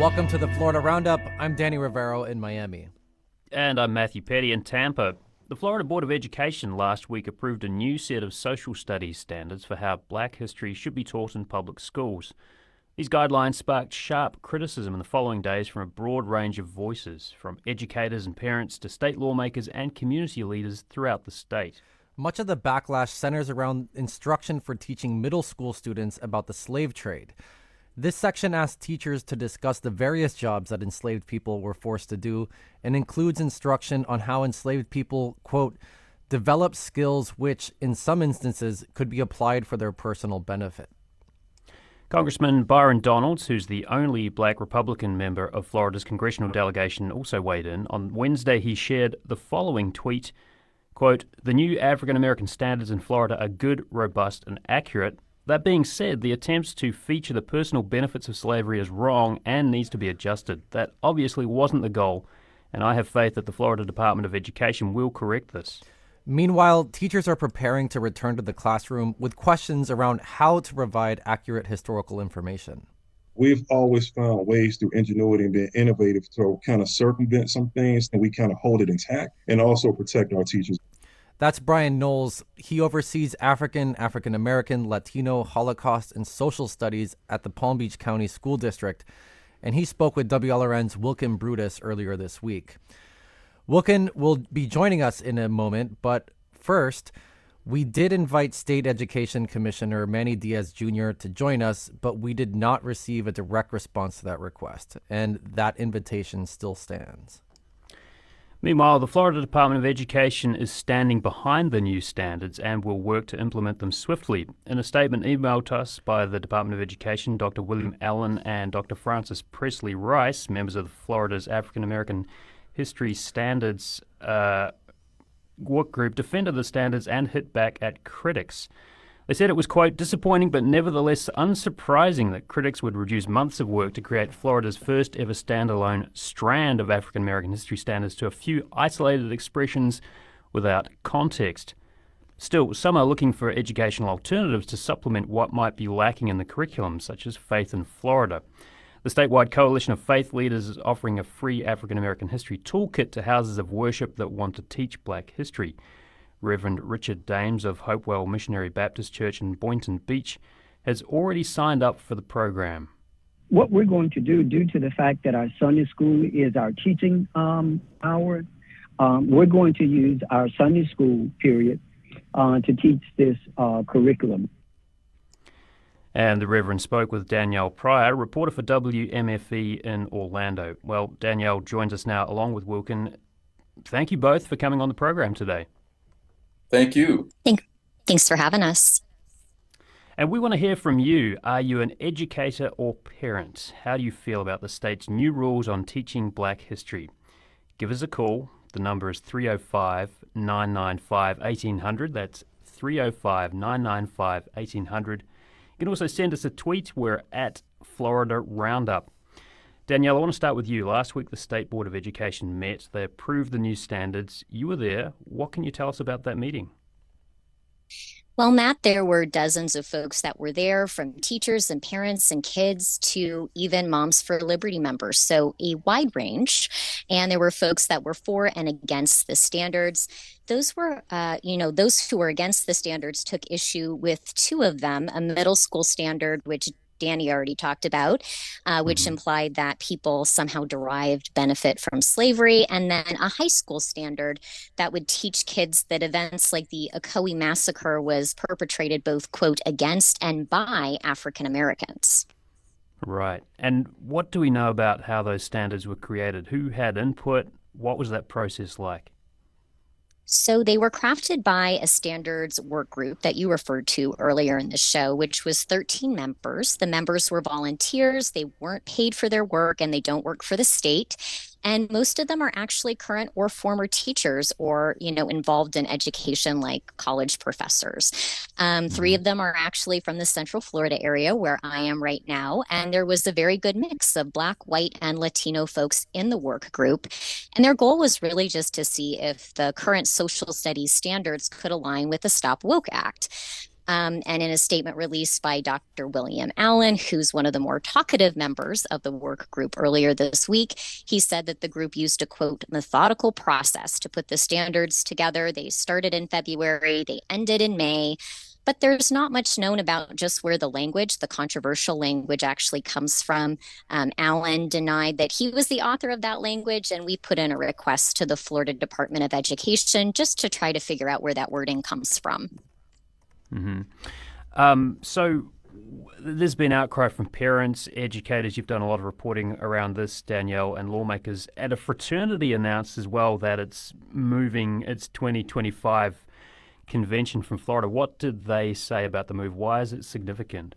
Welcome to the Florida Roundup. I'm Danny Rivero in Miami. And I'm Matthew Petty in Tampa. The Florida Board of Education last week approved a new set of social studies standards for how black history should be taught in public schools. These guidelines sparked sharp criticism in the following days from a broad range of voices, from educators and parents to state lawmakers and community leaders throughout the state. Much of the backlash centers around instruction for teaching middle school students about the slave trade. This section asks teachers to discuss the various jobs that enslaved people were forced to do and includes instruction on how enslaved people, quote, develop skills which, in some instances, could be applied for their personal benefit. Congressman Byron Donalds, who's the only black Republican member of Florida's congressional delegation, also weighed in. On Wednesday, he shared the following tweet quote, The new African American standards in Florida are good, robust, and accurate, that being said, the attempts to feature the personal benefits of slavery is wrong and needs to be adjusted. That obviously wasn't the goal, and I have faith that the Florida Department of Education will correct this. Meanwhile, teachers are preparing to return to the classroom with questions around how to provide accurate historical information. We've always found ways through ingenuity and being innovative to kind of circumvent some things and we kind of hold it intact and also protect our teachers. That's Brian Knowles. He oversees African, African American, Latino, Holocaust, and social studies at the Palm Beach County School District, and he spoke with WLRN's Wilkin Brutus earlier this week. Wilkin will be joining us in a moment, but first, we did invite State Education Commissioner Manny Diaz Jr. to join us, but we did not receive a direct response to that request, and that invitation still stands. Meanwhile, the Florida Department of Education is standing behind the new standards and will work to implement them swiftly. In a statement emailed to us by the Department of Education, Dr. William Allen and Dr. Frances Presley Rice, members of Florida's African American History Standards uh, work group, defended the standards and hit back at critics. They said it was, quote, disappointing but nevertheless unsurprising that critics would reduce months of work to create Florida's first ever standalone strand of African American history standards to a few isolated expressions without context. Still, some are looking for educational alternatives to supplement what might be lacking in the curriculum, such as Faith in Florida. The statewide coalition of faith leaders is offering a free African American history toolkit to houses of worship that want to teach black history. Reverend Richard Dames of Hopewell Missionary Baptist Church in Boynton Beach has already signed up for the program. What we're going to do, due to the fact that our Sunday school is our teaching um, hour, um, we're going to use our Sunday school period uh, to teach this uh, curriculum. And the Reverend spoke with Danielle Prieur, reporter for WMFE in Orlando. Well, Danielle joins us now along with Wilkin. Thank you both for coming on the program today. Thank you. Thank, thanks for having us. And we want to hear from you. Are you an educator or parent? How do you feel about the state's new rules on teaching black history? Give us a call. The number is 305 995 1800. That's 305 995 1800. You can also send us a tweet. We're at Florida Roundup. Danielle, I want to start with you. Last week, the State Board of Education met. They approved the new standards. You were there. What can you tell us about that meeting? Well, Matt, there were dozens of folks that were there from teachers and parents and kids to even Moms for Liberty members. So, a wide range. And there were folks that were for and against the standards. Those were, uh, you know, those who were against the standards took issue with two of them a middle school standard, which Danny already talked about, uh, which mm-hmm. implied that people somehow derived benefit from slavery, and then a high school standard that would teach kids that events like the Ocoee massacre was perpetrated both, quote, against and by African Americans. Right. And what do we know about how those standards were created? Who had input? What was that process like? So they were crafted by a standards work group that you referred to earlier in the show, which was 13 members. The members were volunteers, they weren't paid for their work, and they don't work for the state and most of them are actually current or former teachers or you know involved in education like college professors. Um, three mm-hmm. of them are actually from the central florida area where i am right now and there was a very good mix of black white and latino folks in the work group. And their goal was really just to see if the current social studies standards could align with the stop woke act Um, and in a statement released by Dr. William Allen, who's one of the more talkative members of the work group earlier this week, he said that the group used a quote, methodical process to put the standards together. They started in February, they ended in May. But there's not much known about just where the language, the controversial language, actually comes from. Um, Allen denied that he was the author of that language, and we put in a request to the Florida Department of Education just to try to figure out where that wording comes from. Mm-hmm. Um, so there's been outcry from parents, educators. You've done a lot of reporting around this, Danielle, and lawmakers. And a fraternity announced as well that it's moving its 2025 convention from Florida. What did they say about the move? Why is it significant?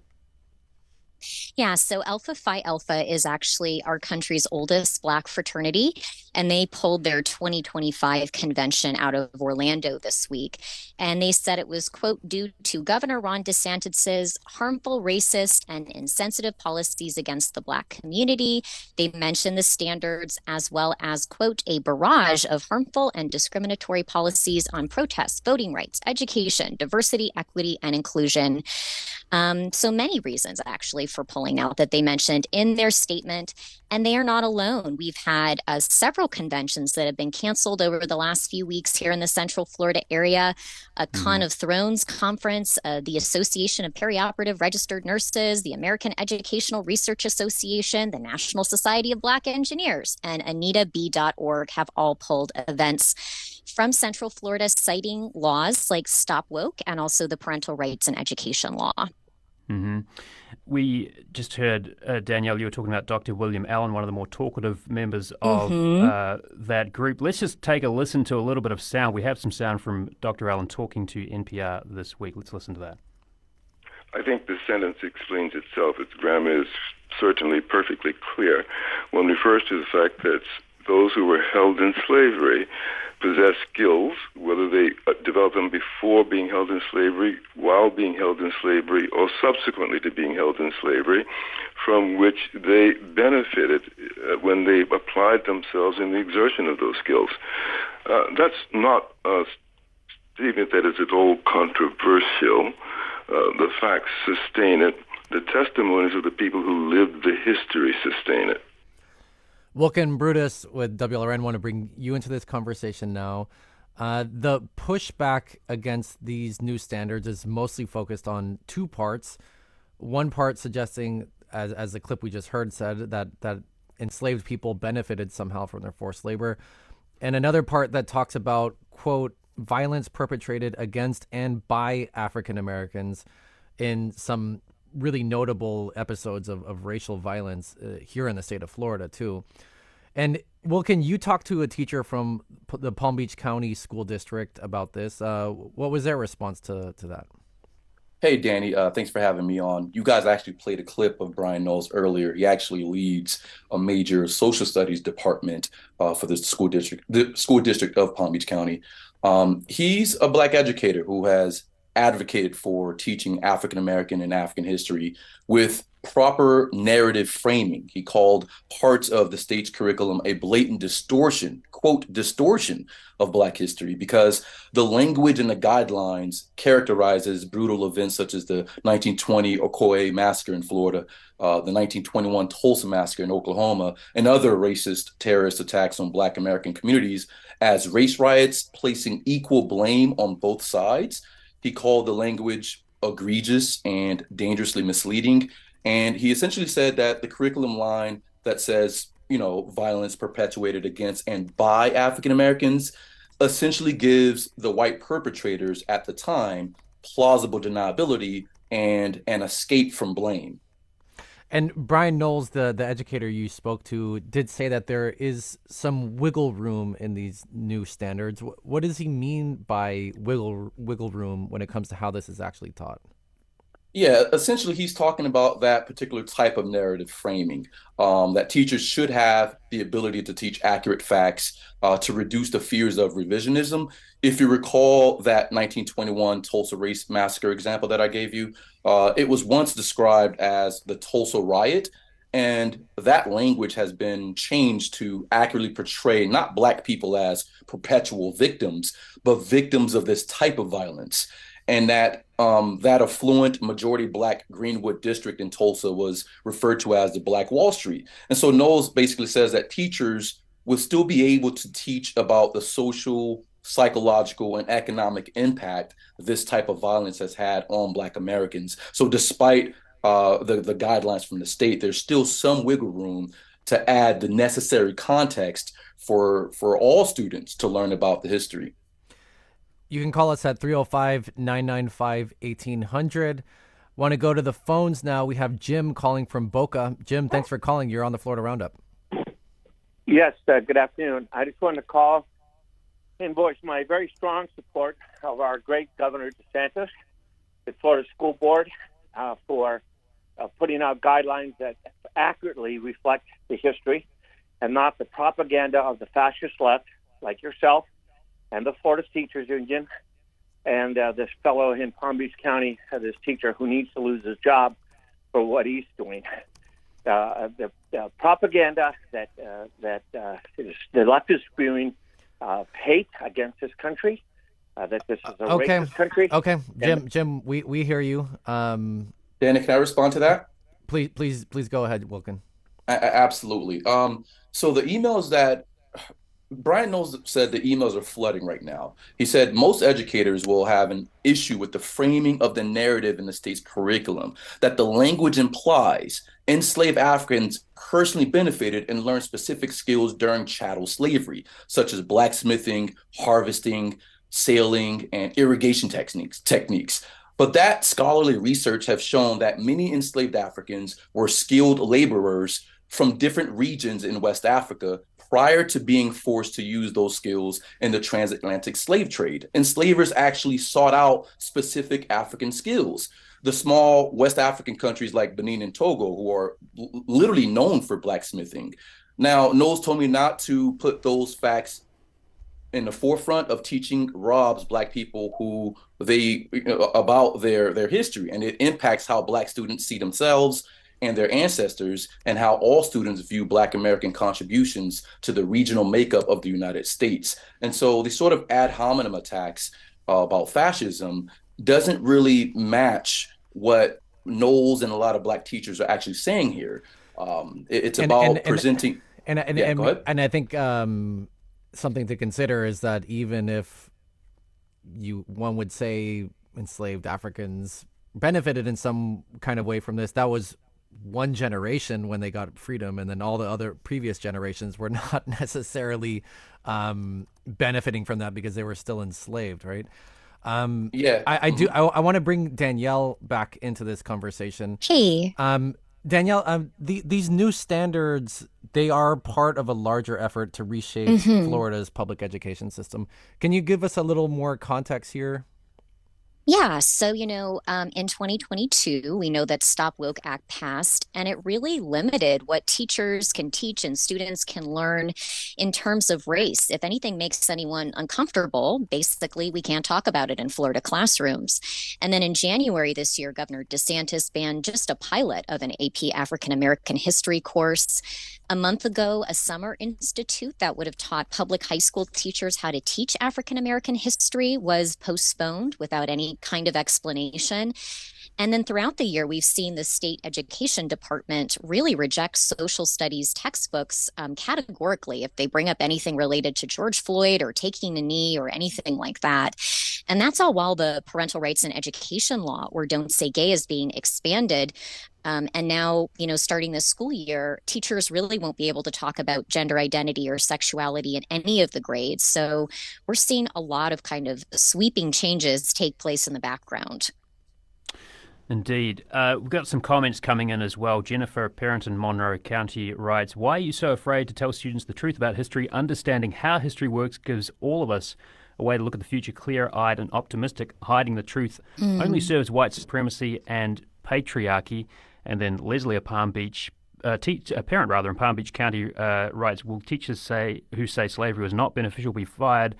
Yeah, so Alpha Phi Alpha is actually our country's oldest Black fraternity, and they pulled their 2025 convention out of Orlando this week. And they said it was, quote, due to Governor Ron DeSantis's harmful, racist, and insensitive policies against the Black community. They mentioned the standards as well as, quote, a barrage of harmful and discriminatory policies on protests, voting rights, education, diversity, equity, and inclusion. Um, so many reasons, actually, for pulling out that they mentioned in their statement. And they are not alone. We've had uh, several conventions that have been canceled over the last few weeks here in the Central Florida area. A mm-hmm. Con of Thrones conference, uh, the Association of Perioperative Registered Nurses, the American Educational Research Association, the National Society of Black Engineers, and AnitaB.org have all pulled events from Central Florida, citing laws like Stop Woke and also the Parental Rights and Education Law. Mm-hmm. We just heard, uh, Danielle, you were talking about Dr. William Allen, one of the more talkative members of mm-hmm. uh, that group. Let's just take a listen to a little bit of sound. We have some sound from Dr. Allen talking to NPR this week. Let's listen to that. I think the sentence explains itself. Its grammar is certainly perfectly clear. One refers to the fact that those who were held in slavery possess skills, whether they uh, develop them before being held in slavery, while being held in slavery, or subsequently to being held in slavery, from which they benefited uh, when they applied themselves in the exertion of those skills. Uh, that's not a statement that is at all controversial. Uh, the facts sustain it. The testimonies of the people who lived the history sustain it. Wilkin Brutus with WLRN want to bring you into this conversation now. Uh, the pushback against these new standards is mostly focused on two parts. One part suggesting, as, as the clip we just heard said, that, that enslaved people benefited somehow from their forced labor. And another part that talks about, quote, violence perpetrated against and by African Americans in some really notable episodes of, of racial violence uh, here in the state of Florida too. And well, can you talk to a teacher from the Palm Beach County School District about this? Uh, what was their response to to that? Hey, Danny. Uh, thanks for having me on. You guys actually played a clip of Brian Knowles earlier. He actually leads a major social studies department uh, for the school district, the school district of Palm Beach County. Um, he's a black educator who has advocated for teaching African American and African history with proper narrative framing. He called parts of the state's curriculum a blatant distortion, quote, distortion of Black history, because the language and the guidelines characterizes brutal events such as the 1920 Ocoee massacre in Florida, uh, the 1921 Tulsa massacre in Oklahoma, and other racist terrorist attacks on Black American communities as race riots, placing equal blame on both sides. He called the language egregious and dangerously misleading and he essentially said that the curriculum line that says, you know, violence perpetuated against and by African Americans essentially gives the white perpetrators at the time plausible deniability and an escape from blame. And Brian Knowles, the, the educator you spoke to, did say that there is some wiggle room in these new standards. What does he mean by wiggle wiggle room when it comes to how this is actually taught? Yeah, essentially, he's talking about that particular type of narrative framing. Um, that teachers should have the ability to teach accurate facts uh, to reduce the fears of revisionism. If you recall that 1921 Tulsa race massacre example that I gave you, uh, it was once described as the Tulsa riot. And that language has been changed to accurately portray not Black people as perpetual victims, but victims of this type of violence. And that um, that affluent majority black Greenwood district in Tulsa was referred to as the Black Wall Street. And so Knowles basically says that teachers will still be able to teach about the social, psychological, and economic impact this type of violence has had on Black Americans. So despite uh, the, the guidelines from the state, there's still some wiggle room to add the necessary context for for all students to learn about the history. You can call us at 305 995 1800. Want to go to the phones now? We have Jim calling from Boca. Jim, thanks for calling. You're on the Florida Roundup. Yes, uh, good afternoon. I just wanted to call and voice my very strong support of our great Governor DeSantis, the Florida School Board, uh, for uh, putting out guidelines that accurately reflect the history and not the propaganda of the fascist left, like yourself and the Florida Teachers Union and uh, this fellow in Palm Beach County, uh, this teacher who needs to lose his job for what he's doing. Uh, the, the, propaganda that uh, that uh, is, the left is spewing uh, hate against this country. that this is a okay. racist country. Okay, Jim. And, Jim, we, we hear you. Um, Danny, can I respond to that? Please, please, please go ahead, Wilkin. A- absolutely. Um, so the emails that Brian Knowles said the emails are flooding right now. He said most educators will have an issue with the framing of the narrative in the state's curriculum, that the language implies enslaved Africans personally benefited and learned specific skills during chattel slavery, such as blacksmithing, harvesting, sailing, and irrigation techniques. techniques. But that scholarly research have shown that many enslaved Africans were skilled laborers from different regions in West Africa prior to being forced to use those skills in the transatlantic slave trade. Enslavers actually sought out specific African skills. The small West African countries like Benin and Togo, who are l- literally known for blacksmithing. Now, Knowles told me not to put those facts in the forefront of teaching Rob's black people who they you know, about their their history, and it impacts how black students see themselves and their ancestors, and how all students view Black American contributions to the regional makeup of the United States. And so these sort of ad hominem attacks uh, about fascism doesn't really match what Knowles and a lot of Black teachers are actually saying here. Um, it, it's and, about and, presenting. And and, yeah, and, and, I think um, something to consider is that even if you one would say enslaved Africans benefited in some kind of way from this, that was one generation when they got freedom, and then all the other previous generations were not necessarily um, benefiting from that because they were still enslaved, right? Um, yeah, I, I do. I, I want to bring Danielle back into this conversation. Hey, um, Danielle, um, the, these new standards they are part of a larger effort to reshape mm-hmm. Florida's public education system. Can you give us a little more context here? Yeah. So, you know, um, in 2022, we know that Stop Woke Act passed, and it really limited what teachers can teach and students can learn in terms of race. If anything makes anyone uncomfortable, basically, we can't talk about it in Florida classrooms. And then in January this year, Governor DeSantis banned just a pilot of an AP African American history course. A month ago, a summer institute that would have taught public high school teachers how to teach African American history was postponed without any kind of explanation. And then throughout the year, we've seen the state education department really reject social studies textbooks um, categorically if they bring up anything related to George Floyd or taking a knee or anything like that. And that's all while the parental rights and education law, or Don't Say Gay, is being expanded. Um, and now, you know, starting this school year, teachers really won't be able to talk about gender identity or sexuality in any of the grades. So we're seeing a lot of kind of sweeping changes take place in the background. Indeed. Uh, we've got some comments coming in as well. Jennifer, a parent in Monroe County, writes Why are you so afraid to tell students the truth about history? Understanding how history works gives all of us a way to look at the future clear eyed and optimistic. Hiding the truth mm. only serves white supremacy and patriarchy. And then Leslie, a Palm Beach uh, teach, a parent rather in Palm Beach County, uh, writes, "Will teachers say who say slavery was not beneficial be fired?"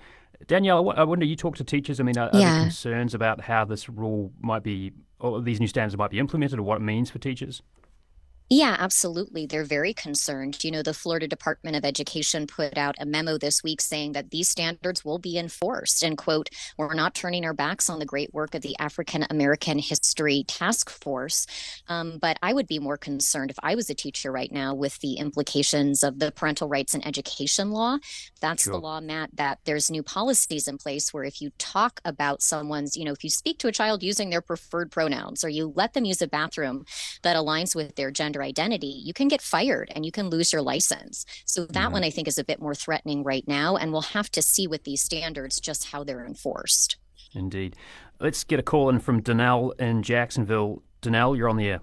Danielle, I wonder you talk to teachers. I mean, are, yeah. are there concerns about how this rule might be or these new standards might be implemented or what it means for teachers? Yeah, absolutely. They're very concerned. You know, the Florida Department of Education put out a memo this week saying that these standards will be enforced. And, quote, we're not turning our backs on the great work of the African American History Task Force. Um, but I would be more concerned if I was a teacher right now with the implications of the parental rights and education law. That's sure. the law, Matt, that there's new policies in place where if you talk about someone's, you know, if you speak to a child using their preferred pronouns or you let them use a bathroom that aligns with their gender gender identity, you can get fired and you can lose your license. So that mm-hmm. one I think is a bit more threatening right now. And we'll have to see with these standards just how they're enforced. Indeed. Let's get a call in from Danelle in Jacksonville. Danelle, you're on the air.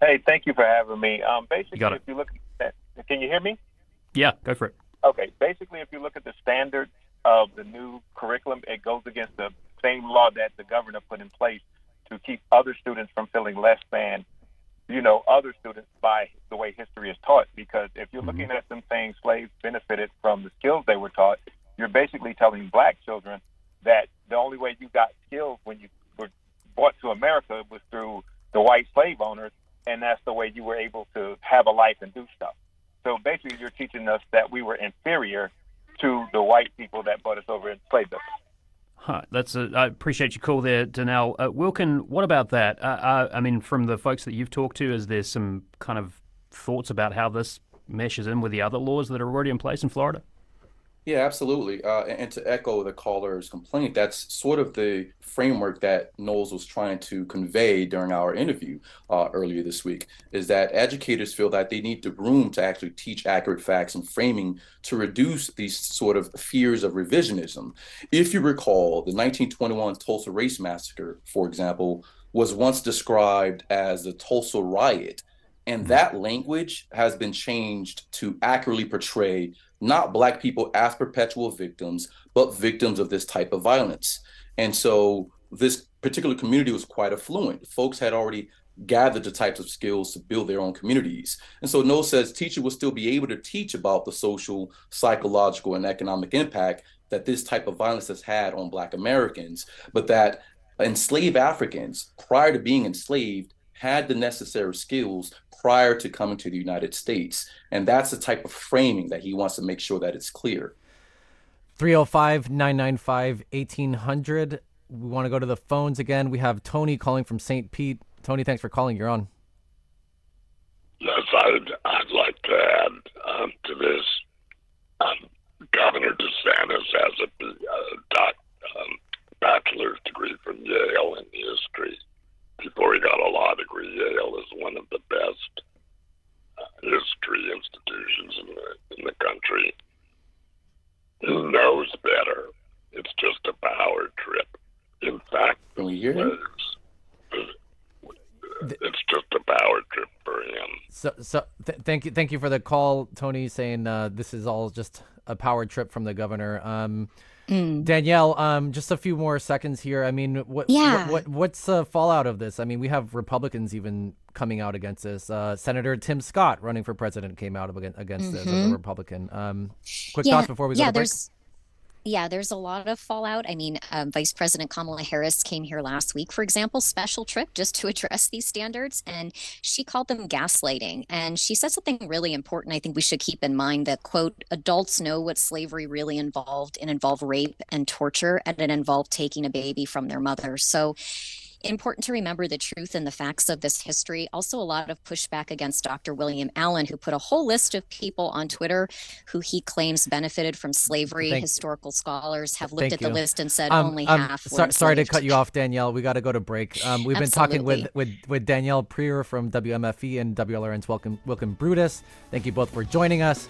Hey, thank you for having me. Um, basically, you if you look at can you hear me? Yeah, go for it. Okay, basically, if you look at the standard of the new curriculum, it goes against the same law that the governor put in place to keep other students from feeling less than you know, other students by the way history is taught. Because if you're mm-hmm. looking at them saying slaves benefited from the skills they were taught, you're basically telling black children that the only way you got skills when you were brought to America was through the white slave owners, and that's the way you were able to have a life and do stuff. So basically, you're teaching us that we were inferior to the white people that brought us over and enslaved us. Huh, that's a, I appreciate your call there, Danelle. Uh, Wilkin, what about that? Uh, uh, I mean, from the folks that you've talked to, is there some kind of thoughts about how this meshes in with the other laws that are already in place in Florida? Yeah, absolutely. Uh, and, and, to echo the caller's complaint, that's sort of the framework that Knowles was trying to convey during our interview uh, earlier this week, is that educators feel that they need the room to actually teach accurate facts and framing to reduce these sort of fears of revisionism. If you recall, the 1921 Tulsa Race Massacre, for example, was once described as the Tulsa Riot. And mm-hmm. that language has been changed to accurately portray not black people as perpetual victims, but victims of this type of violence. And so this particular community was quite affluent. Folks had already gathered the types of skills to build their own communities. And so Knowles says teacher will still be able to teach about the social, psychological, and economic impact that this type of violence has had on Black Americans, but that enslaved Africans, prior to being enslaved, had the necessary skills prior to coming to the United States. And that's the type of framing that he wants to make sure that it's clear. 305 995 1800. We want to go to the phones again. We have Tony calling from St. Pete. Tony, thanks for calling. You're on. Yes, I'd, I'd like to add um, to this. Um, Governor DeSantis has a uh, doc, um, bachelor's degree from Yale in history before he got a law degree, Yale is one of the best uh, history institutions in the in the country. He knows better. It's just a power trip. In fact, Can we hear him? It's just a power trip for him. So, so th- thank you, thank you for the call, Tony. Saying uh, this is all just a power trip from the governor. Um, Mm. Danielle, um, just a few more seconds here. I mean, what, yeah. what, what what's the fallout of this? I mean, we have Republicans even coming out against this. Uh, Senator Tim Scott, running for president, came out against, against mm-hmm. this as a mm-hmm. Republican. Um, quick yeah. thoughts before we yeah, go to break. There's- yeah, there's a lot of fallout. I mean, um, Vice President Kamala Harris came here last week, for example, special trip just to address these standards, and she called them gaslighting. And she said something really important. I think we should keep in mind that quote adults know what slavery really involved. and involved rape and torture, and it involved taking a baby from their mother. So important to remember the truth and the facts of this history. Also, a lot of pushback against Dr. William Allen, who put a whole list of people on Twitter who he claims benefited from slavery. Thank, Historical scholars have looked at you. the list and said um, only um, half. So, sorry to cut you off, Danielle. We got to go to break. Um, we've been talking with, with, with Danielle Prieur from WMFE and WLRN's Wilkin Wilkin Brutus. Thank you both for joining us.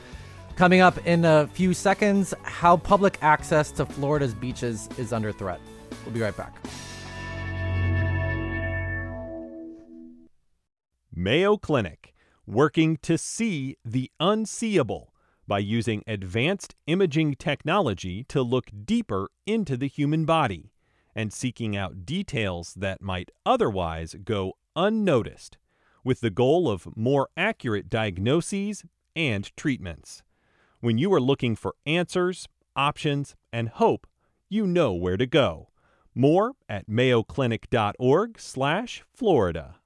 Coming up in a few seconds, how public access to Florida's beaches is under threat. We'll be right back. Mayo Clinic, working to see the unseeable by using advanced imaging technology to look deeper into the human body and seeking out details that might otherwise go unnoticed, with the goal of more accurate diagnoses and treatments. When you are looking for answers, options, and hope, you know where to go. More at mayoclinic.org/florida.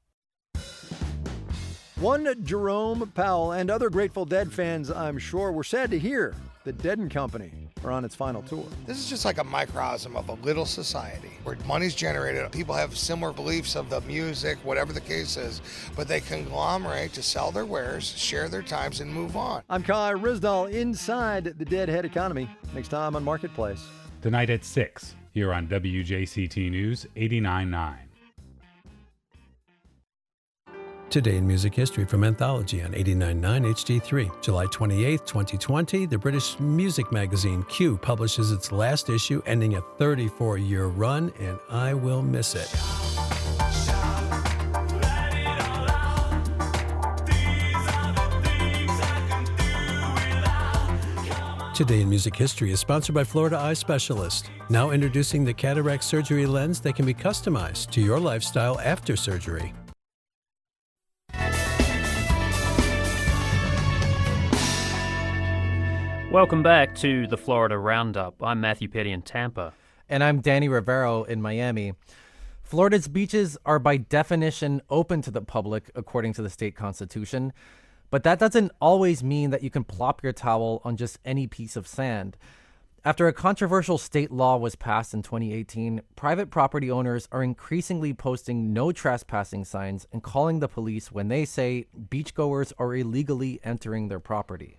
One Jerome Powell and other Grateful Dead fans, I'm sure, were sad to hear that Dead and Company are on its final tour. This is just like a microcosm of a little society where money's generated. People have similar beliefs of the music, whatever the case is, but they conglomerate to sell their wares, share their times, and move on. I'm Kai Ryssdal inside the Deadhead economy. Next time on Marketplace. Tonight at 6 here on WJCT News 89.9. Today in Music History from Anthology on 89.9 HD3. July 28, 2020, the British music magazine Q publishes its last issue, ending a 34 year run, and I will miss it. Today in Music History is sponsored by Florida Eye Specialist. Now introducing the cataract surgery lens that can be customized to your lifestyle after surgery. Welcome back to the Florida Roundup. I'm Matthew Petty in Tampa. And I'm Danny Rivero in Miami. Florida's beaches are by definition open to the public, according to the state constitution. But that doesn't always mean that you can plop your towel on just any piece of sand. After a controversial state law was passed in 2018, private property owners are increasingly posting no trespassing signs and calling the police when they say beachgoers are illegally entering their property.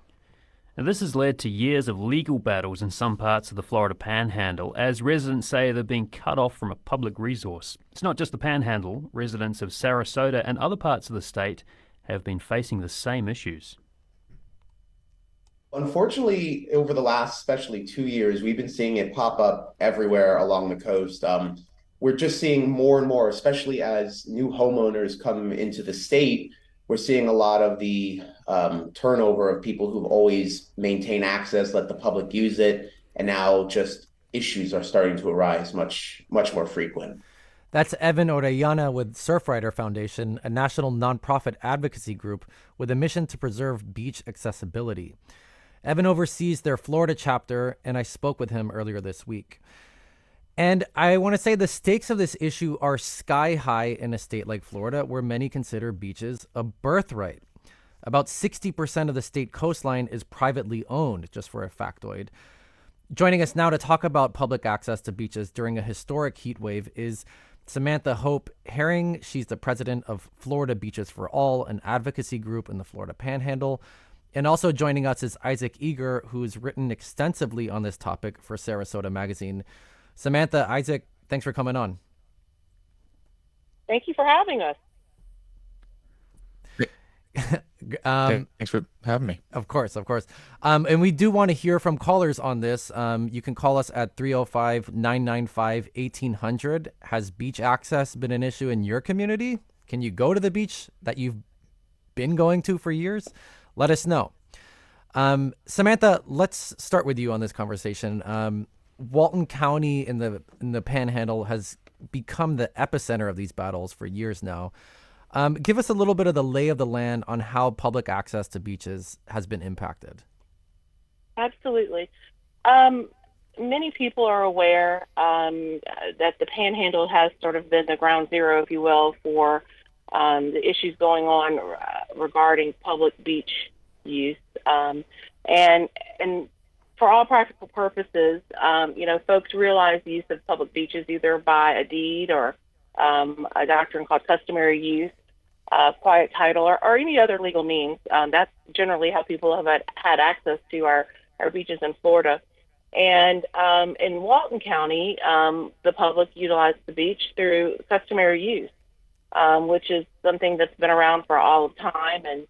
And this has led to years of legal battles in some parts of the Florida Panhandle, as residents say they're being cut off from a public resource. It's not just the Panhandle, residents of Sarasota and other parts of the state have been facing the same issues. Unfortunately, over the last, especially two years, we've been seeing it pop up everywhere along the coast. Um, we're just seeing more and more, especially as new homeowners come into the state we're seeing a lot of the um, turnover of people who've always maintained access, let the public use it, and now just issues are starting to arise much much more frequent. That's Evan Orellana with Surfrider Foundation, a national nonprofit advocacy group with a mission to preserve beach accessibility. Evan oversees their Florida chapter, and I spoke with him earlier this week. And I want to say the stakes of this issue are sky high in a state like Florida, where many consider beaches a birthright. About 60% of the state coastline is privately owned, just for a factoid. Joining us now to talk about public access to beaches during a historic heat wave is Samantha Hope Herring. She's the president of Florida Beaches for All, an advocacy group in the Florida Panhandle. And also joining us is Isaac Eger, who's written extensively on this topic for Sarasota Magazine. Samantha, Isaac, thanks for coming on. Thank you for having us. um, thanks for having me. Of course, of course. Um, and we do want to hear from callers on this. Um, you can call us at 305 995 1800. Has beach access been an issue in your community? Can you go to the beach that you've been going to for years? Let us know. Um, Samantha, let's start with you on this conversation. Walton County in the in the Panhandle has become the epicenter of these battles for years now. Um, give us a little bit of the lay of the land on how public access to beaches has been impacted. Absolutely. Um, many people are aware um, that the Panhandle has sort of been the ground zero, if you will, for um, the issues going on uh, regarding public beach use. Um, and and for all practical purposes, um, you know, folks realize the use of public beaches either by a deed or um, a doctrine called customary use, uh, quiet title, or, or, any other legal means. Um, that's generally how people have had, had, access to our, our beaches in Florida. And um, in Walton County, um, the public utilized the beach through customary use, um, which is something that's been around for all of time. And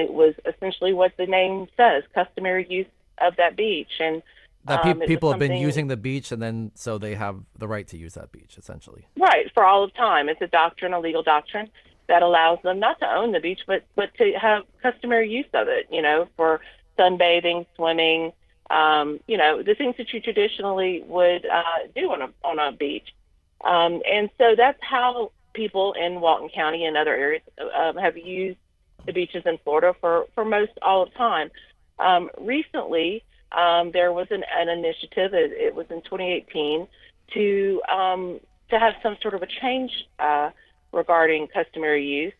it was essentially what the name says customary use of that beach. And that pe- um, people have been using the beach, and then so they have the right to use that beach, essentially. Right for all of time. It's a doctrine, a legal doctrine that allows them not to own the beach, but but to have customary use of it. You know, for sunbathing, swimming. Um, you know, the things that you traditionally would uh, do on a on a beach. Um, and so that's how people in Walton County and other areas uh, have used the beaches in Florida for for most all of time. Um, recently, um, there was an, an initiative. It, it, was in 2018 to um, to have some sort of a change uh, regarding customary use.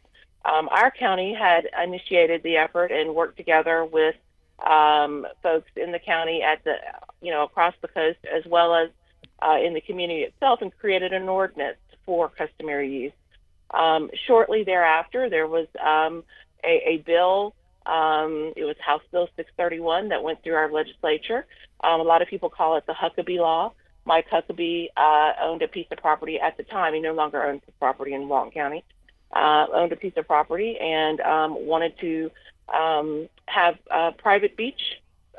um, our county had initiated the effort and worked together with um, folks in the county at the, you know, across the coast as well as uh, in the community itself and created an ordinance for customary use. Um, shortly thereafter, there was um, a, a, bill. Um, it was House Bill 631 that went through our legislature. Um, a lot of people call it the Huckabee Law. Mike Huckabee uh, owned a piece of property at the time. He no longer owns the property in Walton County. Uh, owned a piece of property and um, wanted to um, have a private beach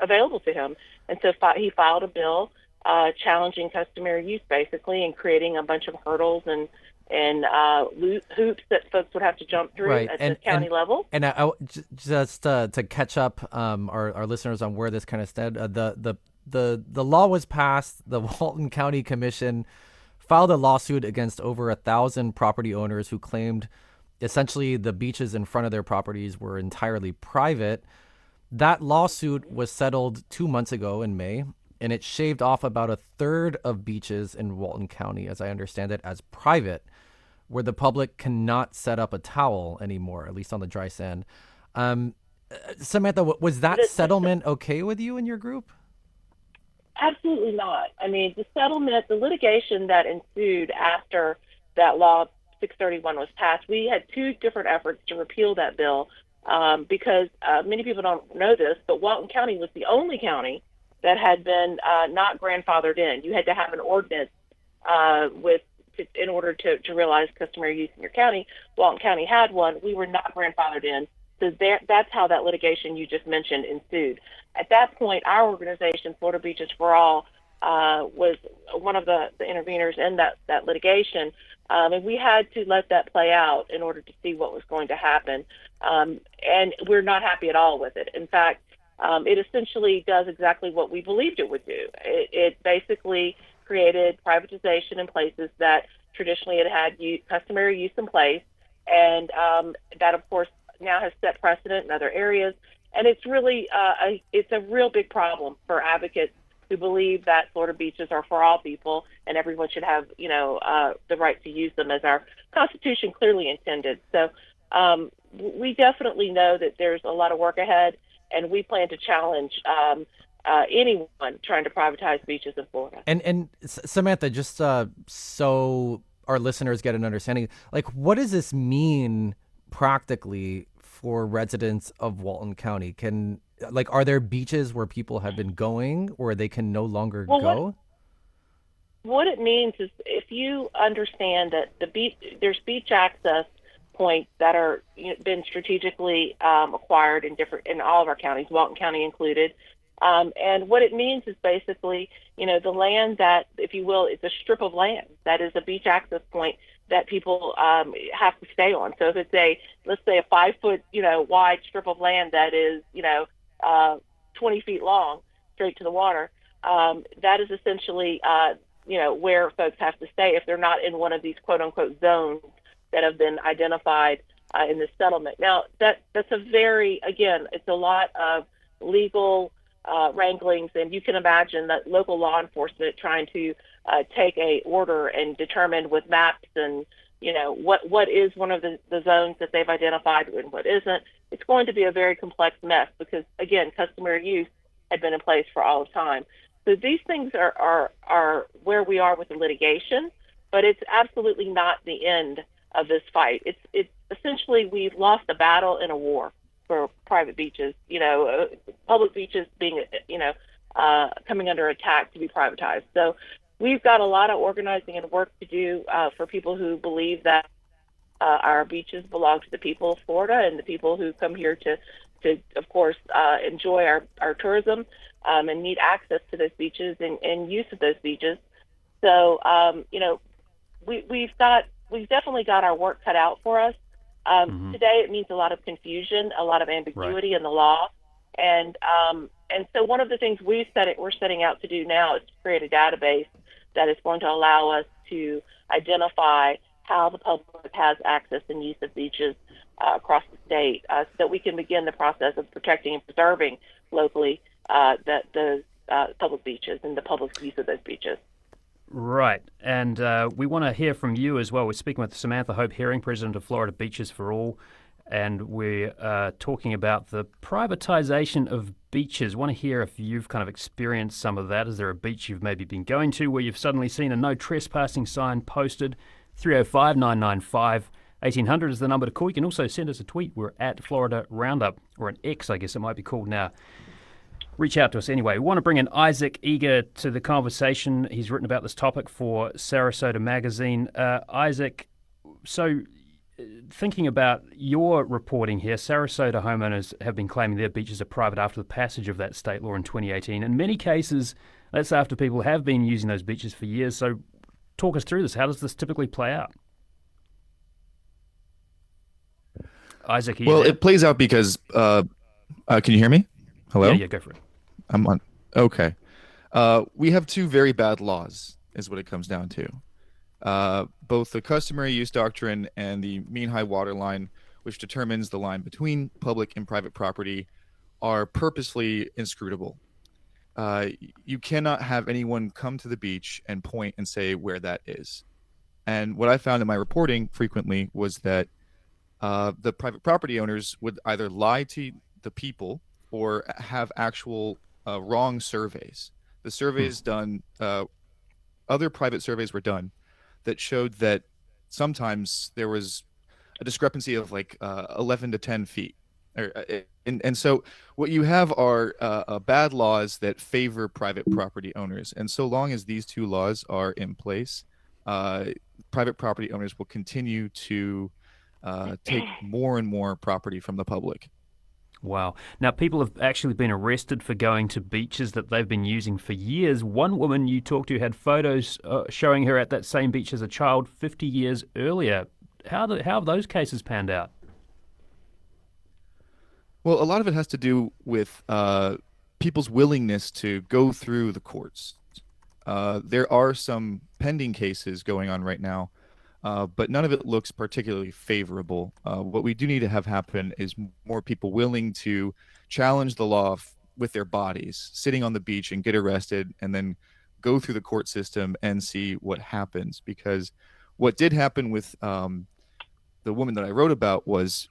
available to him. And so fi- he filed a bill uh, challenging customary use, basically, and creating a bunch of hurdles and and uh, hoops that folks would have to jump through right. at and, the county and, level. And I, I, just uh, to catch up um, our, our listeners on where this kind of stood, uh, the, the, the, the law was passed. The Walton County Commission filed a lawsuit against over a thousand property owners who claimed essentially the beaches in front of their properties were entirely private. That lawsuit was settled two months ago in May, and it shaved off about a third of beaches in Walton County, as I understand it, as private, where the public cannot set up a towel anymore, at least on the dry sand. Um, uh, Samantha, was that settlement okay with you and your group? Absolutely not. I mean, the settlement, the litigation that ensued after that law 631 was passed, we had two different efforts to repeal that bill um, because uh, many people don't know this, but Walton County was the only county that had been uh, not grandfathered in. You had to have an ordinance uh, with in order to, to realize customary use in your county. Walton County had one. We were not grandfathered in. So there, that's how that litigation you just mentioned ensued. At that point, our organization, Florida Beaches for All, uh, was one of the, the interveners in that, that litigation. Um, and we had to let that play out in order to see what was going to happen. Um, and we're not happy at all with it. In fact, um, it essentially does exactly what we believed it would do. It, it basically created privatization in places that traditionally had had customary use in place. And um, that, of course, now has set precedent in other areas. And it's really uh, a, it's a real big problem for advocates who believe that Florida beaches are for all people and everyone should have, you know, uh, the right to use them as our Constitution clearly intended. So um, we definitely know that there's a lot of work ahead, and we plan to challenge um, uh, anyone trying to privatize beaches in Florida. And and Samantha, just uh, so our listeners get an understanding, like what does this mean practically for residents of Walton County? Can like are there beaches where people have been going where they can no longer well, go? What, what it means is if you understand that the beach there's beach access points that are you know, been strategically um, acquired in different in all of our counties, Walton County included. Um, and what it means is basically, you know, the land that, if you will, is a strip of land that is a beach access point that people um, have to stay on. So if it's a, let's say, a five foot, you know, wide strip of land that is, you know, uh, 20 feet long, straight to the water, um, that is essentially, uh, you know, where folks have to stay if they're not in one of these quote unquote zones that have been identified uh, in the settlement. Now, that that's a very, again, it's a lot of legal uh, wranglings, and you can imagine that local law enforcement trying to uh, take a order and determine with maps and you know what what is one of the, the zones that they've identified and what isn't. It's going to be a very complex mess because again, customary use had been in place for all of time. So these things are are are where we are with the litigation, but it's absolutely not the end of this fight. It's it's essentially we've lost a battle in a war for private beaches. You know, uh, public beaches being you know uh, coming under attack to be privatized. So we've got a lot of organizing and work to do uh, for people who believe that uh, our beaches belong to the people of Florida and the people who come here to, to of course, uh, enjoy our, our tourism um, and need access to those beaches and, and use of those beaches. So, um, you know, we, we've got, we've definitely got our work cut out for us. Um, mm-hmm. Today, it means a lot of confusion, a lot of ambiguity right. in the law. And, um, and so one of the things we set it, we're setting out to do now is to create a database that is going to allow us to identify how the public has access and use of beaches uh, across the state uh, so that we can begin the process of protecting and preserving locally uh, the, the uh, public beaches and the public use of those beaches. Right. And uh, we want to hear from you as well. We're speaking with Samantha Hope Herring, President of Florida Beaches for All. and we're uh, talking about the privatization of beaches. Want to hear if you've kind of experienced some of that? Is there a beach you've maybe been going to where you've suddenly seen a no trespassing sign posted? 305 995 1800 is the number to call. You can also send us a tweet. We're at Florida Roundup, or an X, I guess it might be called now. Reach out to us anyway. We want to bring in Isaac Eger to the conversation. He's written about this topic for Sarasota Magazine. Uh, Isaac, so thinking about your reporting here, Sarasota homeowners have been claiming their beaches are private after the passage of that state law in 2018. In many cases, that's after people have been using those beaches for years. So, talk us through this. How does this typically play out? Isaac, well, there? it plays out because. Uh, uh, can you hear me? Hello. Yeah, yeah, go for it. I'm on. Okay. Uh, we have two very bad laws, is what it comes down to. Uh, both the customary use doctrine and the mean high water line, which determines the line between public and private property, are purposely inscrutable. Uh, you cannot have anyone come to the beach and point and say where that is. And what I found in my reporting frequently was that uh, the private property owners would either lie to the people or have actual uh, wrong surveys. The surveys done, uh, other private surveys were done that showed that sometimes there was a discrepancy of like uh, 11 to 10 feet. Uh, and, and so what you have are uh, uh, bad laws that favor private property owners. And so long as these two laws are in place, uh, private property owners will continue to uh, take more and more property from the public. Wow. Now, people have actually been arrested for going to beaches that they've been using for years. One woman you talked to had photos uh, showing her at that same beach as a child 50 years earlier. How, do, how have those cases panned out? Well, a lot of it has to do with uh, people's willingness to go through the courts. Uh, there are some pending cases going on right now uh, but none of it looks particularly favorable. Uh, what we do need to have happen is more people willing to challenge the law f- with their bodies, sitting on the beach and get arrested, and then go through the court system and see what happens. Because what did happen with um, the woman that I wrote about was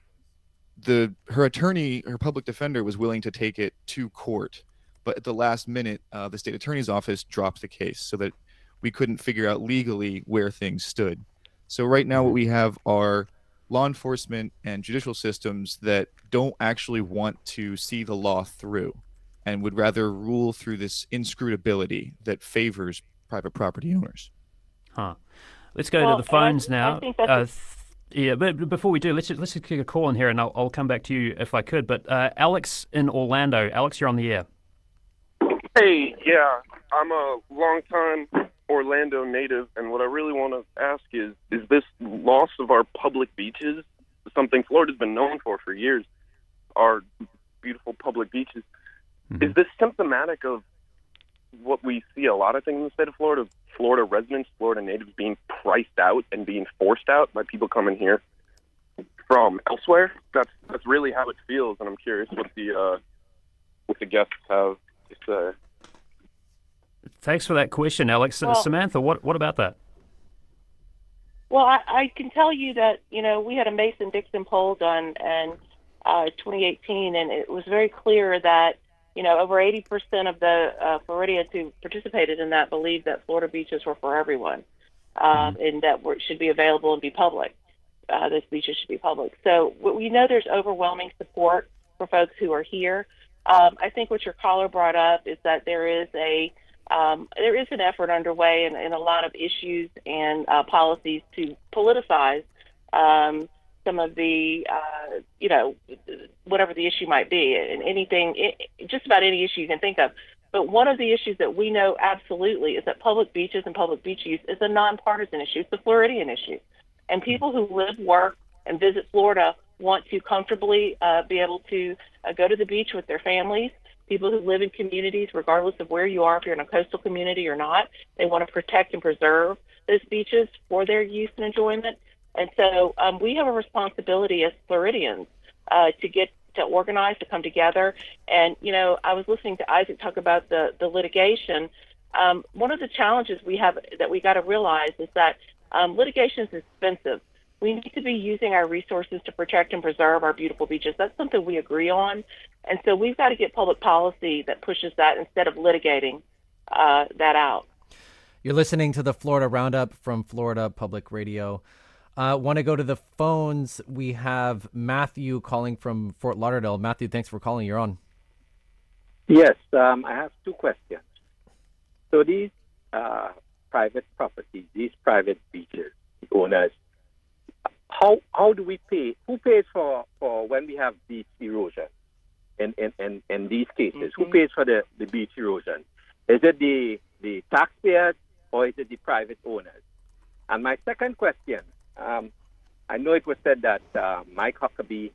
the her attorney, her public defender, was willing to take it to court, but at the last minute, uh, the state attorney's office dropped the case so that we couldn't figure out legally where things stood. So right now, what we have are law enforcement and judicial systems that don't actually want to see the law through and would rather rule through this inscrutability that favors private property owners. Huh. Let's go Well, to the phones I- I now. think that's Uh, th- yeah, but but before we do, let's just, let's just kick a call in here, and I'll, I'll come back to you if I could. But uh, Alex in Orlando, Alex, you're on the air. Hey, yeah, I'm a longtime Orlando native, and what I really want to ask is: Is this loss of our public beaches something Florida's been known for for years? Our beautiful public beaches. Is this symptomatic of what we see a lot of things in the state of Florida? Florida residents, Florida natives being priced out and being forced out by people coming here from elsewhere. That's that's really how it feels, and I'm curious what the uh, what the guests have to say. Thanks for that question, Alex. Uh, Well- Samantha, what what about that? Well, I, I can tell you that you know we had a Mason Dixon poll done in uh, 2018, and it was very clear that you know over 80 percent of the uh, Floridians who participated in that believed that Florida beaches were for everyone, um, and that were, should be available and be public. Uh, those beaches should be public. So we we know there's overwhelming support for folks who are here. Um, I think what your caller brought up is that there is a um, there is an effort underway in, in a lot of issues and uh, policies to politicize um, some of the, uh, you know, whatever the issue might be, and anything, i just about any issue you can think of. But one of the issues that we know absolutely is that public beaches and public beach use is a nonpartisan issue. It's a Floridian issue. And people who live, work, and visit Florida want to comfortably uh, be able to uh, go to the beach with their families. People who live in communities, regardless of where you are, if you're in a coastal community or not, they want to protect and preserve those beaches for their use and enjoyment. And so um, we have a responsibility as Floridians uh, to get to organize, to come together. And, you know, I was listening to Isaac talk about the, the litigation. Um, one of the challenges we have that we got to realize is that um, litigation is expensive. We need to be using our resources to protect and preserve our beautiful beaches. That's something we agree on. And so we've got to get public policy that pushes that instead of litigating uh, that out. You're listening to the Florida Roundup from Florida Public Radio. Uh, Want to go to the phones? We have Matthew calling from Fort Lauderdale. Matthew, thanks for calling. You're on. Yes, um, I have two questions. So these uh, private properties, these private beaches owners, how how do we pay? Who pays for, for when we have beach erosion? In in, in, in these cases, mm-hmm. who pays for the, the beach erosion? Is it the the taxpayers or is it the private owners? And my second question, um, I know it was said that uh, Mike Huckabee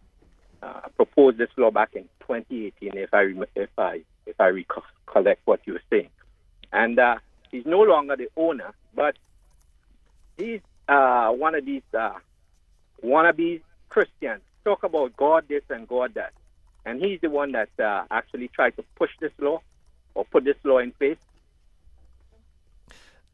uh, proposed this law back in 2018, if I if I if I recollect what you were saying, and uh, he's no longer the owner, but he's uh, one of these uh, wannabe Christians. Talk about God this and God that, and he's the one that uh, actually tried to push this law or put this law in place.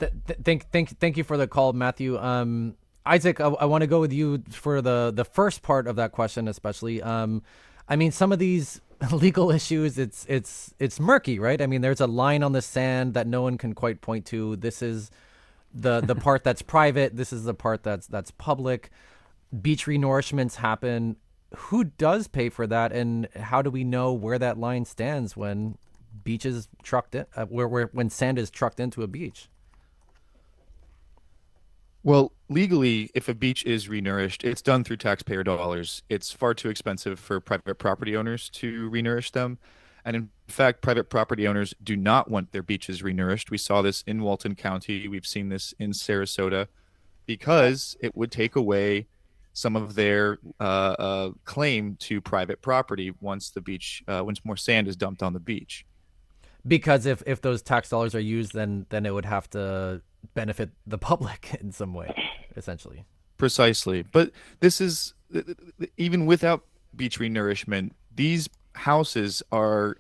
Th- thank, thank, thank you for the call, Matthew. Um, Isaac, I, I want to go with you for the the first part of that question, especially. Um, I mean, some of these legal issues, it's it's it's murky, right? I mean, there's a line on the sand that no one can quite point to. This is the the part that's private. This is the part that's that's public. Beach renourishments happen. Who does pay for that, and how do we know where that line stands when beaches trucked in, uh, where where when sand is trucked into a beach? Well, legally, if a beach is renourished, it's done through taxpayer dollars. It's far too expensive for private property owners to renourish them. And in fact, private property owners do not want their beaches renourished. We saw this in Walton County. We've seen this in Sarasota because it would take away some of their uh, uh, claim to private property once the beach, uh, once more sand is dumped on the beach. Because if, if those tax dollars are used, then then it would have to benefit the public in some way, essentially. Precisely. But this is even without beach renourishment, these houses are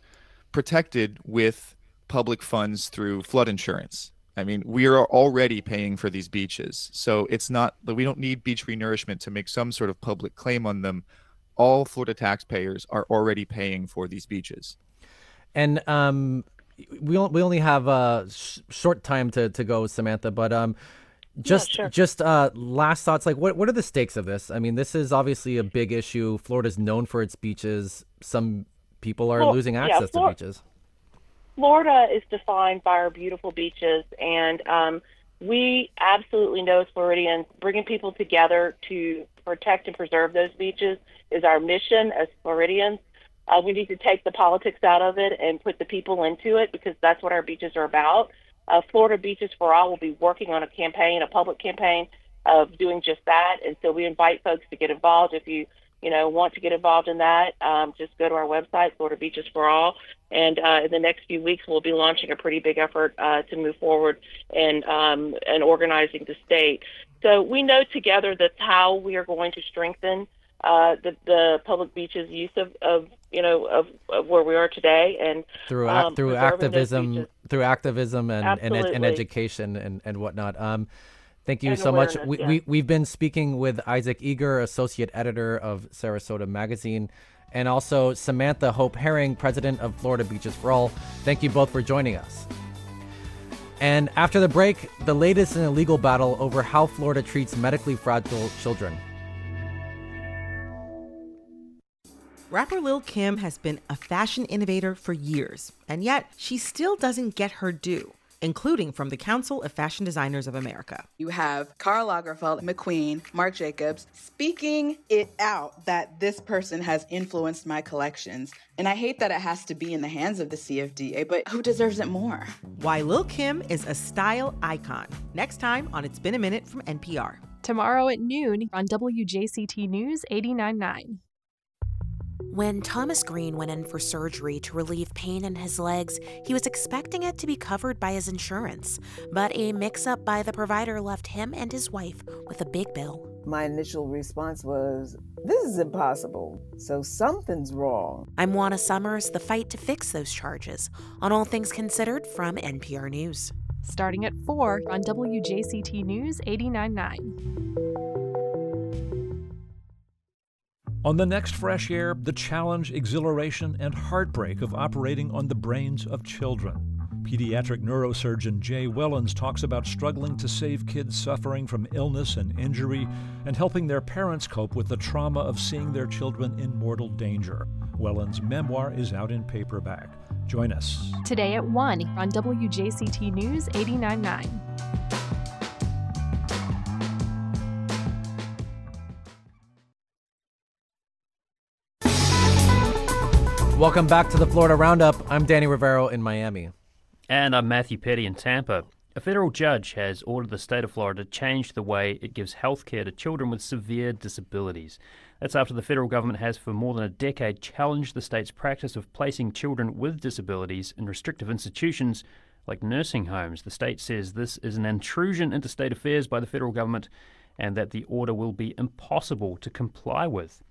protected with public funds through flood insurance. I mean, we are already paying for these beaches. So it's not that we don't need beach renourishment to make some sort of public claim on them. All Florida taxpayers are already paying for these beaches. And um, we we only have a sh- short time to, to go, Samantha. But um, just yeah, sure. just uh, last thoughts. Like, what what are the stakes of this? I mean, this is obviously a big issue. Florida's known for its beaches. Some people are well, losing access yeah, Flor- to beaches. Florida is defined by our beautiful beaches, and um, we absolutely know as Floridians, bringing people together to protect and preserve those beaches is our mission as Floridians. Uh, we need to take the politics out of it and put the people into it because that's what our beaches are about. Uh, Florida Beaches for All will be working on a campaign, a public campaign of doing just that. And so we invite folks to get involved. If you you know want to get involved in that, um, just go to our website, Florida Beaches for All. And uh, in the next few weeks, we'll be launching a pretty big effort uh, to move forward and um, and organizing the state. So we know together that's how we are going to strengthen uh, the the public beaches use of, of you know of, of where we are today and through um, through activism through activism and and, and, education and and whatnot. Um, thank you and so much. We, yeah. we we've been speaking with Isaac Eger, associate editor of Sarasota Magazine. And also Samantha Hope Herring, president of Florida Beaches for All. Thank you both for joining us. And after the break, the latest in a legal battle over how Florida treats medically fragile children. Rapper Lil Kim has been a fashion innovator for years, and yet she still doesn't get her due including from the Council of Fashion Designers of America. You have Karl Lagerfeld, McQueen, Marc Jacobs speaking it out that this person has influenced my collections. And I hate that it has to be in the hands of the CFDA, but who deserves it more? Why Lil Kim is a style icon. Next time on It's Been a Minute from NPR. Tomorrow at noon on WJCT News 89.9. When Thomas Green went in for surgery to relieve pain in his legs, he was expecting it to be covered by his insurance. But a mix up by the provider left him and his wife with a big bill. My initial response was, This is impossible. So something's wrong. I'm Juana Summers, the fight to fix those charges on All Things Considered from NPR News. Starting at 4 on WJCT News 89.9. On the next Fresh Air, the challenge, exhilaration, and heartbreak of operating on the brains of children. Pediatric neurosurgeon Jay Wellons talks about struggling to save kids suffering from illness and injury and helping their parents cope with the trauma of seeing their children in mortal danger. Wellons' memoir is out in paperback. Join us. Today at 1 on WJCT News 89.9. Welcome back to the Florida Roundup. I'm Danny Rivero in Miami. And I'm Matthew Peddie in Tampa. A federal judge has ordered the state of Florida to change the way it gives health care to children with severe disabilities. That's after the federal government has, for more than a decade, challenged the state's practice of placing children with disabilities in restrictive institutions like nursing homes. The state says this is an intrusion into state affairs by the federal government and that the order will be impossible to comply with.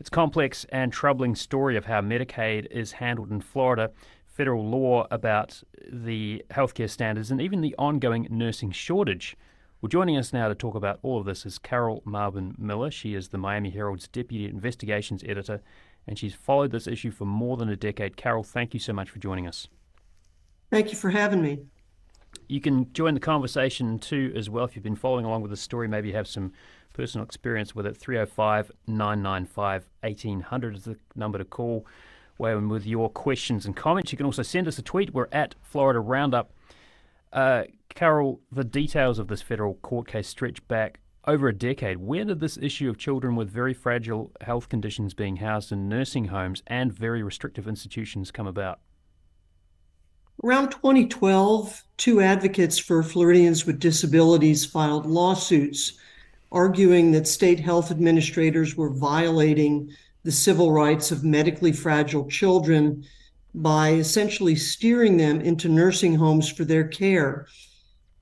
It's a complex and troubling story of how Medicaid is handled in Florida, federal law about the healthcare standards, and even the ongoing nursing shortage. Well, joining us now to talk about all of this is Carol Marbin Miller. She is the Miami Herald's Deputy Investigations Editor, and she's followed this issue for more than a decade. Carol, thank you so much for joining us. Thank you for having me. You can join the conversation too, as well, if you've been following along with the story. Maybe you have some personal experience with it. 305 995 1800 is the number to call. When with your questions and comments, you can also send us a tweet. We're at Florida Roundup. Uh, Carol, the details of this federal court case stretch back over a decade. Where did this issue of children with very fragile health conditions being housed in nursing homes and very restrictive institutions come about? Around 2012, two advocates for Floridians with disabilities filed lawsuits arguing that state health administrators were violating the civil rights of medically fragile children by essentially steering them into nursing homes for their care.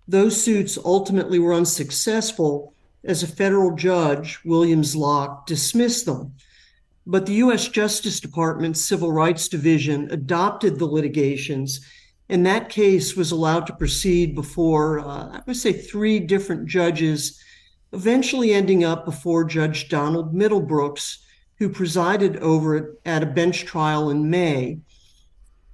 Those suits ultimately were unsuccessful as a federal judge, William Zloch, dismissed them. But the U.S. Justice Department's Civil Rights Division adopted the litigations, and that case was allowed to proceed before, uh, I would say, three different judges eventually ending up before Judge Donald Middlebrooks, who presided over it at a bench trial in May.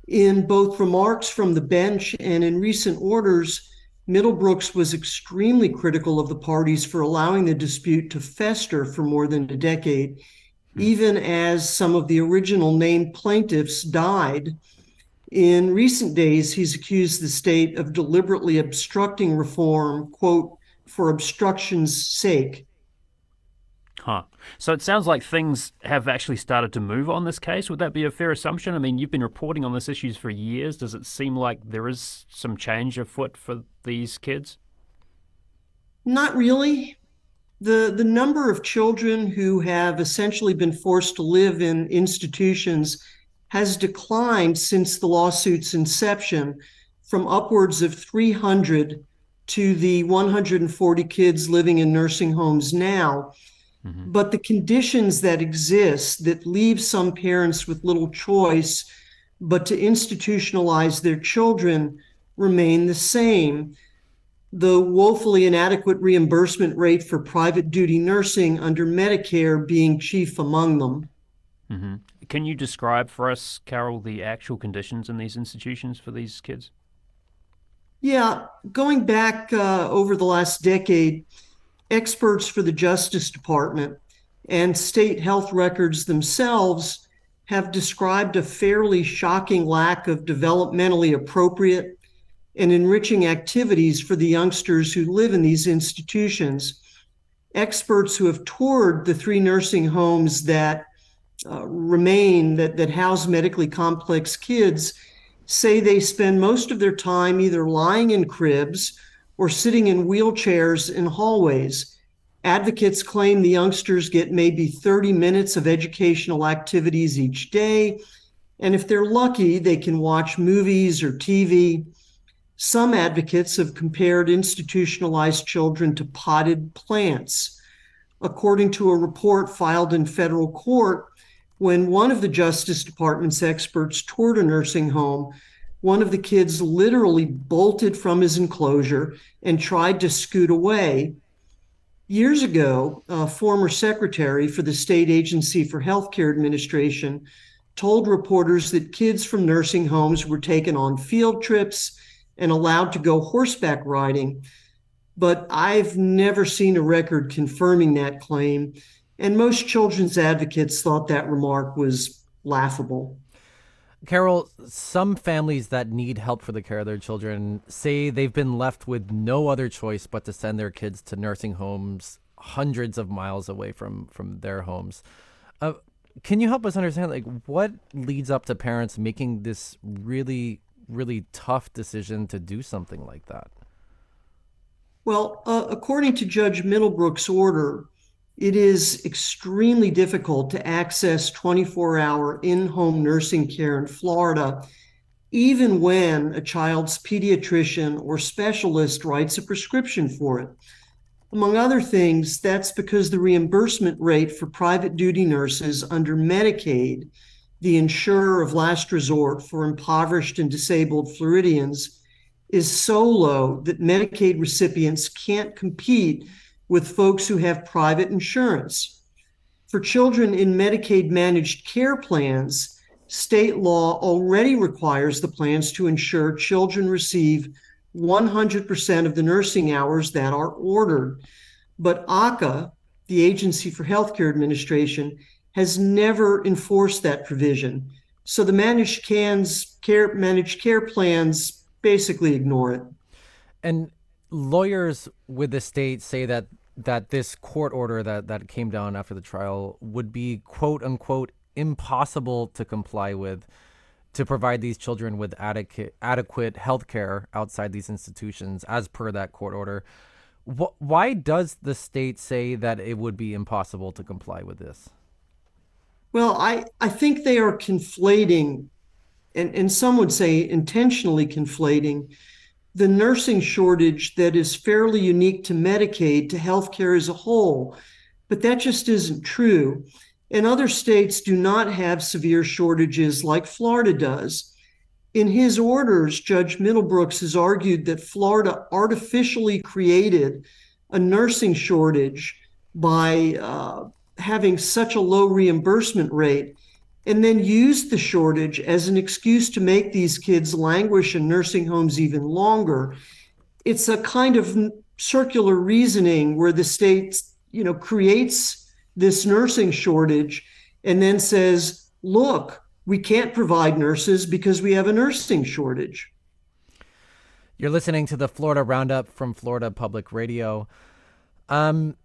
In both remarks from the bench and in recent orders, Middlebrooks was extremely critical of the parties for allowing the dispute to fester for more than a decade, even as some of the original named plaintiffs died. In recent days, he's accused the state of deliberately obstructing reform, quote, for obstruction's sake. Huh. So it sounds like things have actually started to move on this case. Would that be a fair assumption? I mean, you've been reporting on this issues for years. Does it seem like there is some change afoot for these kids? Not really. The the number of children who have essentially been forced to live in institutions has declined since the lawsuit's inception from upwards of 300 to the 140 kids living in nursing homes now. Mm-hmm. But the conditions that exist that leave some parents with little choice but to institutionalize their children remain the same. The woefully inadequate reimbursement rate for private duty nursing under Medicare being chief among them. Mm-hmm. Can you describe for us, Carol, the actual conditions in these institutions for these kids? Yeah, going back uh, over the last decade, experts for the Justice Department and state health records themselves have described a fairly shocking lack of developmentally appropriate and enriching activities for the youngsters who live in these institutions. Experts who have toured the three nursing homes that uh, remain, that, that house medically complex kids, say they spend most of their time either lying in cribs or sitting in wheelchairs in hallways. Advocates claim the youngsters get maybe 30 minutes of educational activities each day. And if they're lucky, they can watch movies or TV. Some advocates have compared institutionalized children to potted plants. According to a report filed in federal court, when one of the Justice Department's experts toured a nursing home, one of the kids literally bolted from his enclosure and tried to scoot away. Years ago, a former secretary for the State Agency for Healthcare Administration told reporters that kids from nursing homes were taken on field trips and allowed to go horseback riding. But I've never seen a record confirming that claim, and most children's advocates thought that remark was laughable. Carol, some families that need help for the care of their children say they've been left with no other choice but to send their kids to nursing homes hundreds of miles away from from their homes. Uh, can you help us understand like what leads up to parents making this really really tough decision to do something like that? Well, uh, according to Judge Middlebrook's order, it is extremely difficult to access 24 hour in home nursing care in Florida, even when a child's pediatrician or specialist writes a prescription for it. Among other things, that's because the reimbursement rate for private duty nurses under Medicaid, the insurer of last resort for impoverished and disabled Floridians, is so low that Medicaid recipients can't compete with folks who have private insurance. For children in Medicaid managed care plans, state law already requires the plans to ensure children receive 100% of the nursing hours that are ordered. But ACA, the Agency for Healthcare Administration, has never enforced that provision. So the managed cans care managed care plans basically ignore it. And lawyers with the state say that that this court order that that came down after the trial would be quote unquote impossible to comply with to provide these children with adequate adequate health care outside these institutions as per that court order. Wh- why does the state say that it would be impossible to comply with this? Well, I, I think they are conflating, and, and some would say intentionally conflating, the nursing shortage that is fairly unique to Medicaid to healthcare as a whole. But that just isn't true. And other states do not have severe shortages like Florida does. In his orders, Judge Middlebrooks has argued that Florida artificially created a nursing shortage by uh, having such a low reimbursement rate and then used the shortage as an excuse to make these kids languish in nursing homes even longer. It's a kind of circular reasoning where the state, you know, creates this nursing shortage and then says, look, we can't provide nurses because we have a nursing shortage. You're listening to the Florida Roundup from Florida Public Radio. Um,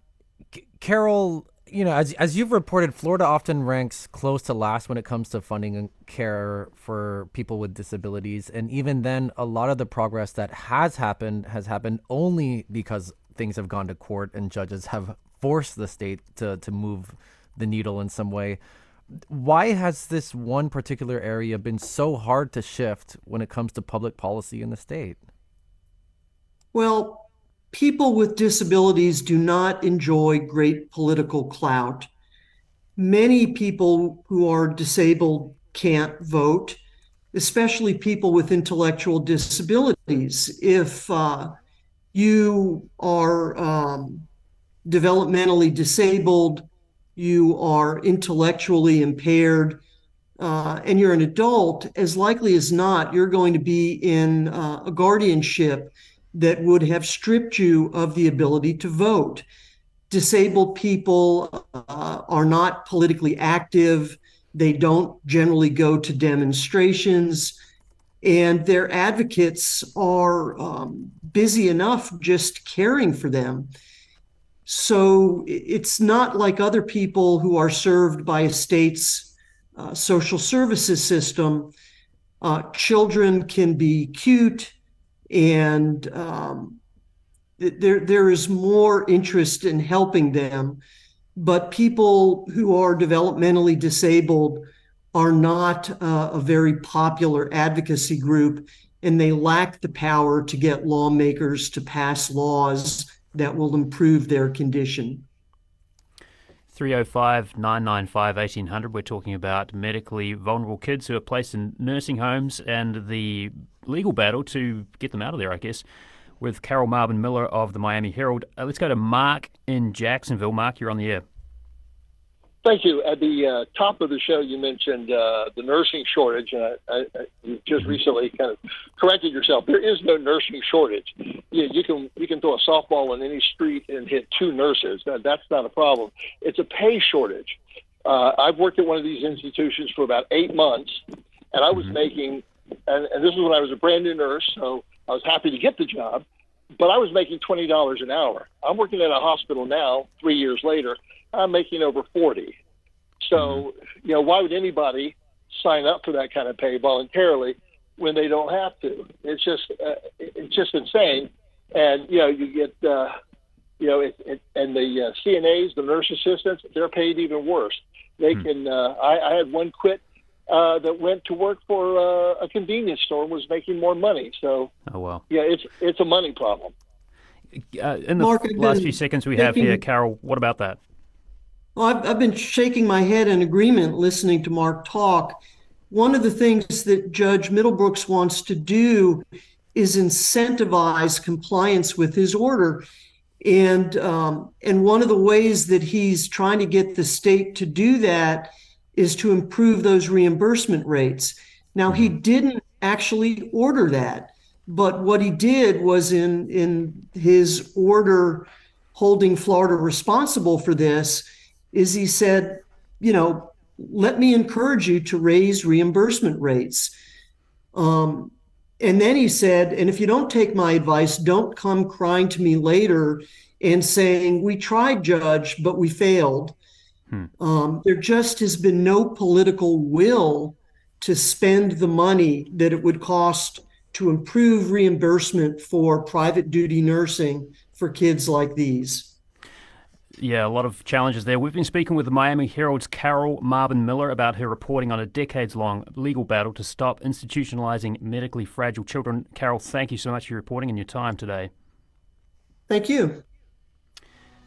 C- Carol, you know, as as you've reported, Florida often ranks close to last when it comes to funding and care for people with disabilities, and even then, a lot of the progress that has happened has happened only because things have gone to court and judges have forced the state to to move the needle in some way. Why has this one particular area been so hard to shift when it comes to public policy in the state? Well, people with disabilities do not enjoy great political clout. Many people who are disabled can't vote, especially people with intellectual disabilities. If uh, you are um, developmentally disabled, you are intellectually impaired, uh, and you're an adult, as likely as not, you're going to be in uh, a guardianship that would have stripped you of the ability to vote. Disabled people uh, are not politically active. They don't generally go to demonstrations. And their advocates are um, busy enough just caring for them. So it's not like other people who are served by a state's uh, social services system. Uh, children can be cute and um, there there is more interest in helping them. But people who are developmentally disabled are not uh, a very popular advocacy group, and they lack the power to get lawmakers to pass laws that will improve their condition. 305 995 1800. We're talking about medically vulnerable kids who are placed in nursing homes and the legal battle to get them out of there, I guess. with Carol Marbin Miller of the Miami Herald. Uh, let's go to Mark in Jacksonville. Mark, you're on the air. Thank you. At the uh, top of the show, you mentioned uh, the nursing shortage, and I, I, I, you just recently kind of corrected yourself. There is no nursing shortage. You, you can you can throw a softball in any street and hit two nurses. That, that's not a problem. It's a pay shortage. Uh, I've worked at one of these institutions for about eight months, and I was mm-hmm. making, and, and this was when I was a brand new nurse, so I was happy to get the job, but I was making twenty dollars an hour. I'm working at a hospital now, three years later I'm making over 40. So, mm-hmm. you know, why would anybody sign up for that kind of pay voluntarily when they don't have to? It's just, uh, it's just insane. And, you know, you get, uh, you know, it, it, and the uh, CNAs, the nurse assistants, they're paid even worse. They mm-hmm. can, uh, I, I had one quit uh, that went to work for uh, a convenience store and was making more money. So, oh well, yeah, it's it's a money problem. Uh, in the Mark, last few seconds we have here, Carol, what about that? Well, I've, I've been shaking my head in agreement listening to Mark talk. One of the things that Judge Middlebrooks wants to do is incentivize compliance with his order. And um, and one of the ways that he's trying to get the state to do that is to improve those reimbursement rates. Now he mm-hmm. didn't actually order that, but what he did was in in his order holding Florida responsible for this is he said, you know, let me encourage you to raise reimbursement rates. Um, and then he said, and if you don't take my advice, don't come crying to me later and saying, we tried, Judge, but we failed. Hmm. Um, there just has been no political will to spend the money that it would cost to improve reimbursement for private duty nursing for kids like these. Yeah, a lot of challenges there. We've been speaking with the Miami Herald's Carol Marbin Miller about her reporting on a decades long legal battle to stop institutionalizing medically fragile children. Carol, thank you so much for your reporting and your time today. Thank you.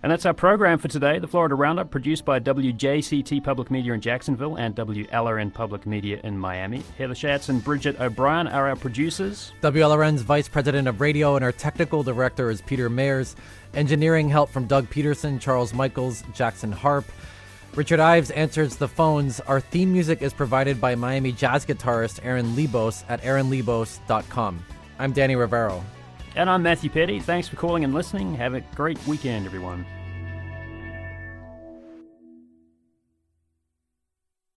And that's our program for today, the Florida Roundup, produced by WJCT Public Media in Jacksonville and WLRN Public Media in Miami. Heather Schatz and Bridget O'Brien are our producers. WLRN's Vice President of Radio and our technical director is Peter Mayers. Engineering help from Doug Peterson, Charles Michaels, Jackson Harp. Richard Ives answers the phones. Our theme music is provided by Miami jazz guitarist Aaron Lebos at aaronlebos.com. I'm Danny Rivero. And I'm Matthew Peddie. Thanks for calling and listening. Have a great weekend, everyone.